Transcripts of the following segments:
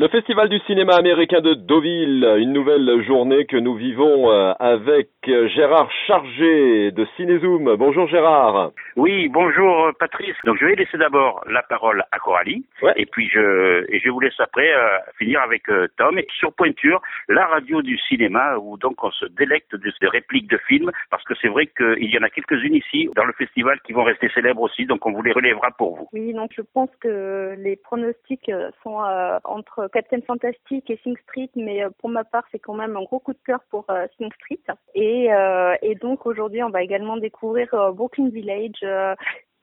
Le Festival du cinéma américain de Deauville, une nouvelle journée que nous vivons euh, avec Gérard Chargé de Cinézoom. Bonjour Gérard. Oui, bonjour euh, Patrice. Donc je vais laisser d'abord la parole à Coralie Ouais. et puis je et je vous laisse après euh, finir avec euh, Tom et sur Pointure, la radio du cinéma où donc on se délecte de ces répliques de films parce que c'est vrai qu'il y en a quelques-unes ici dans le festival qui vont rester célèbres aussi donc on vous les relèvera pour vous. Oui, donc je pense que les pronostics euh, sont euh, entre Captain Fantastic et Sing Street, mais euh, pour ma part, c'est quand même un gros coup de cœur pour euh, Sing Street. Et, euh, et donc aujourd'hui, on va également découvrir euh, Brooklyn Village. euh,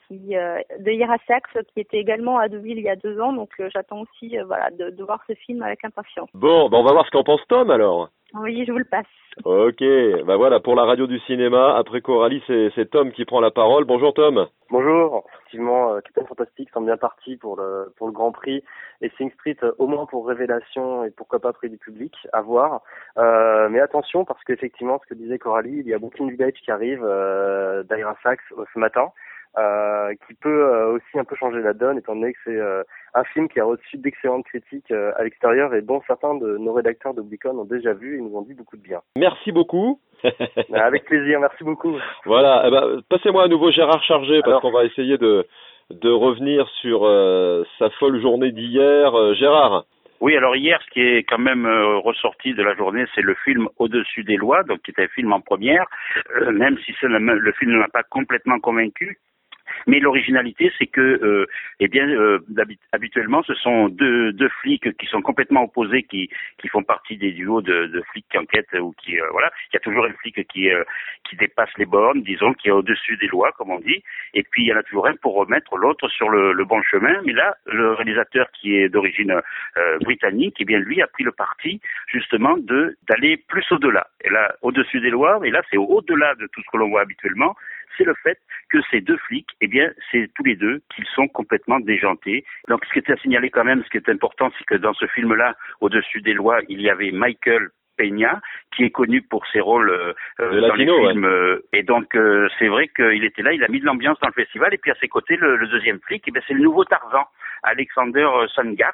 qui, euh, de Ira Sachs, qui était également à Deauville il y a deux ans, donc euh, j'attends aussi euh, voilà, de, de voir ce film avec impatience. Bon, ben on va voir ce qu'en pense Tom alors. Oui, je vous le passe. Ok, ben voilà, pour la radio du cinéma, après Coralie, c'est Tom qui prend la parole. Bonjour Tom. Bonjour, effectivement, euh, Captain Fantastic semble bien parti pour le pour le Grand Prix et Sing Street euh, au moins pour révélation et pourquoi pas prix du public à voir. Euh, mais attention parce qu'effectivement, ce que disait Coralie, il y a Brooklyn Village qui arrive euh, d'Ira Sachs ce matin, euh, qui peut euh, aussi un peu changer la donne étant donné que c'est euh, un film qui a reçu d'excellentes critiques à l'extérieur et dont certains de nos rédacteurs de ont déjà vu et nous ont dit beaucoup de bien. Merci beaucoup. Euh, Avec plaisir, merci beaucoup. Voilà, eh ben, passez-moi à nouveau Gérard Chargé parce Alors. qu'on va essayer de de revenir sur euh, sa folle journée d'hier. Euh, Gérard. Oui, alors hier, ce qui est quand même euh, ressorti de la journée, c'est le film Au-dessus des lois, donc qui était un film en première, même si le, le film ne m'a pas complètement convaincu. Mais l'originalité, c'est que, euh, eh bien, euh, habituellement, ce sont deux, deux flics qui sont complètement opposés, qui, qui font partie des duos de, de flics qui enquêtent ou qui, euh, voilà, il y a toujours un flic qui, euh, qui dépasse les bornes, disons, qui est au-dessus des lois, comme on dit, et puis il y en a toujours un pour remettre l'autre sur le, le bon chemin. Mais là, le réalisateur qui est d'origine euh, britannique, eh bien, lui a pris le parti justement de d'aller plus au-delà. Et là, au-dessus des lois, et là, c'est au-delà de tout ce que l'on voit habituellement, c'est le fait que ces deux flics, eh bien, c'est tous les deux qu'ils sont complètement déjantés. Donc, ce qui est à signaler quand même, ce qui est important, c'est que dans ce film-là, au-dessus des lois, il y avait Michael Peña, qui est connu pour ses rôles euh, dans latino, les films. euh, et donc, euh, c'est vrai qu'il était là, il a mis de l'ambiance dans le festival. Et puis, à ses côtés, le, le deuxième flic, eh bien, c'est le nouveau Tarzan, Alexander Sangart.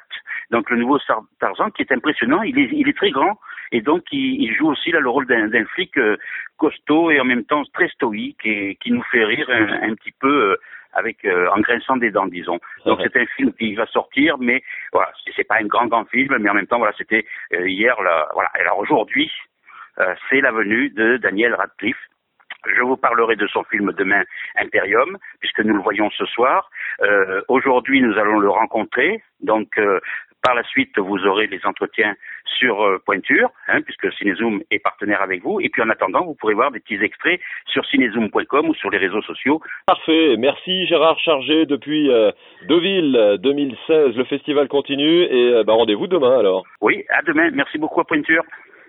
Donc, le nouveau Tarzan, qui est impressionnant. Il est, il est très grand. Et donc, il, il joue aussi là le rôle d'un flic euh, costaud et en même temps très stoïque et qui nous fait rire un, un petit peu euh, avec euh, en grinçant des dents, disons. Donc c'est un film qui va sortir, mais voilà, c'est- pas un grand grand film, mais en même temps voilà, c'était euh, hier là, voilà. Alors aujourd'hui, euh, c'est la venue de Daniel Radcliffe. Je vous parlerai de son film demain, Imperium, puisque nous le voyons ce soir. Aujourd'hui, nous allons le rencontrer. Donc, par la suite, vous aurez les entretiens sur euh, Pointure, hein, puisque Cinezoom est partenaire avec vous. Et puis, en attendant, vous pourrez voir des petits extraits sur cinezoom.com ou sur les réseaux sociaux. Parfait. Merci Gérard Chargé depuis euh, Deauville euh, 2016. Le festival continue et euh, bah, rendez-vous demain alors. Oui, à demain. Merci beaucoup à Pointure.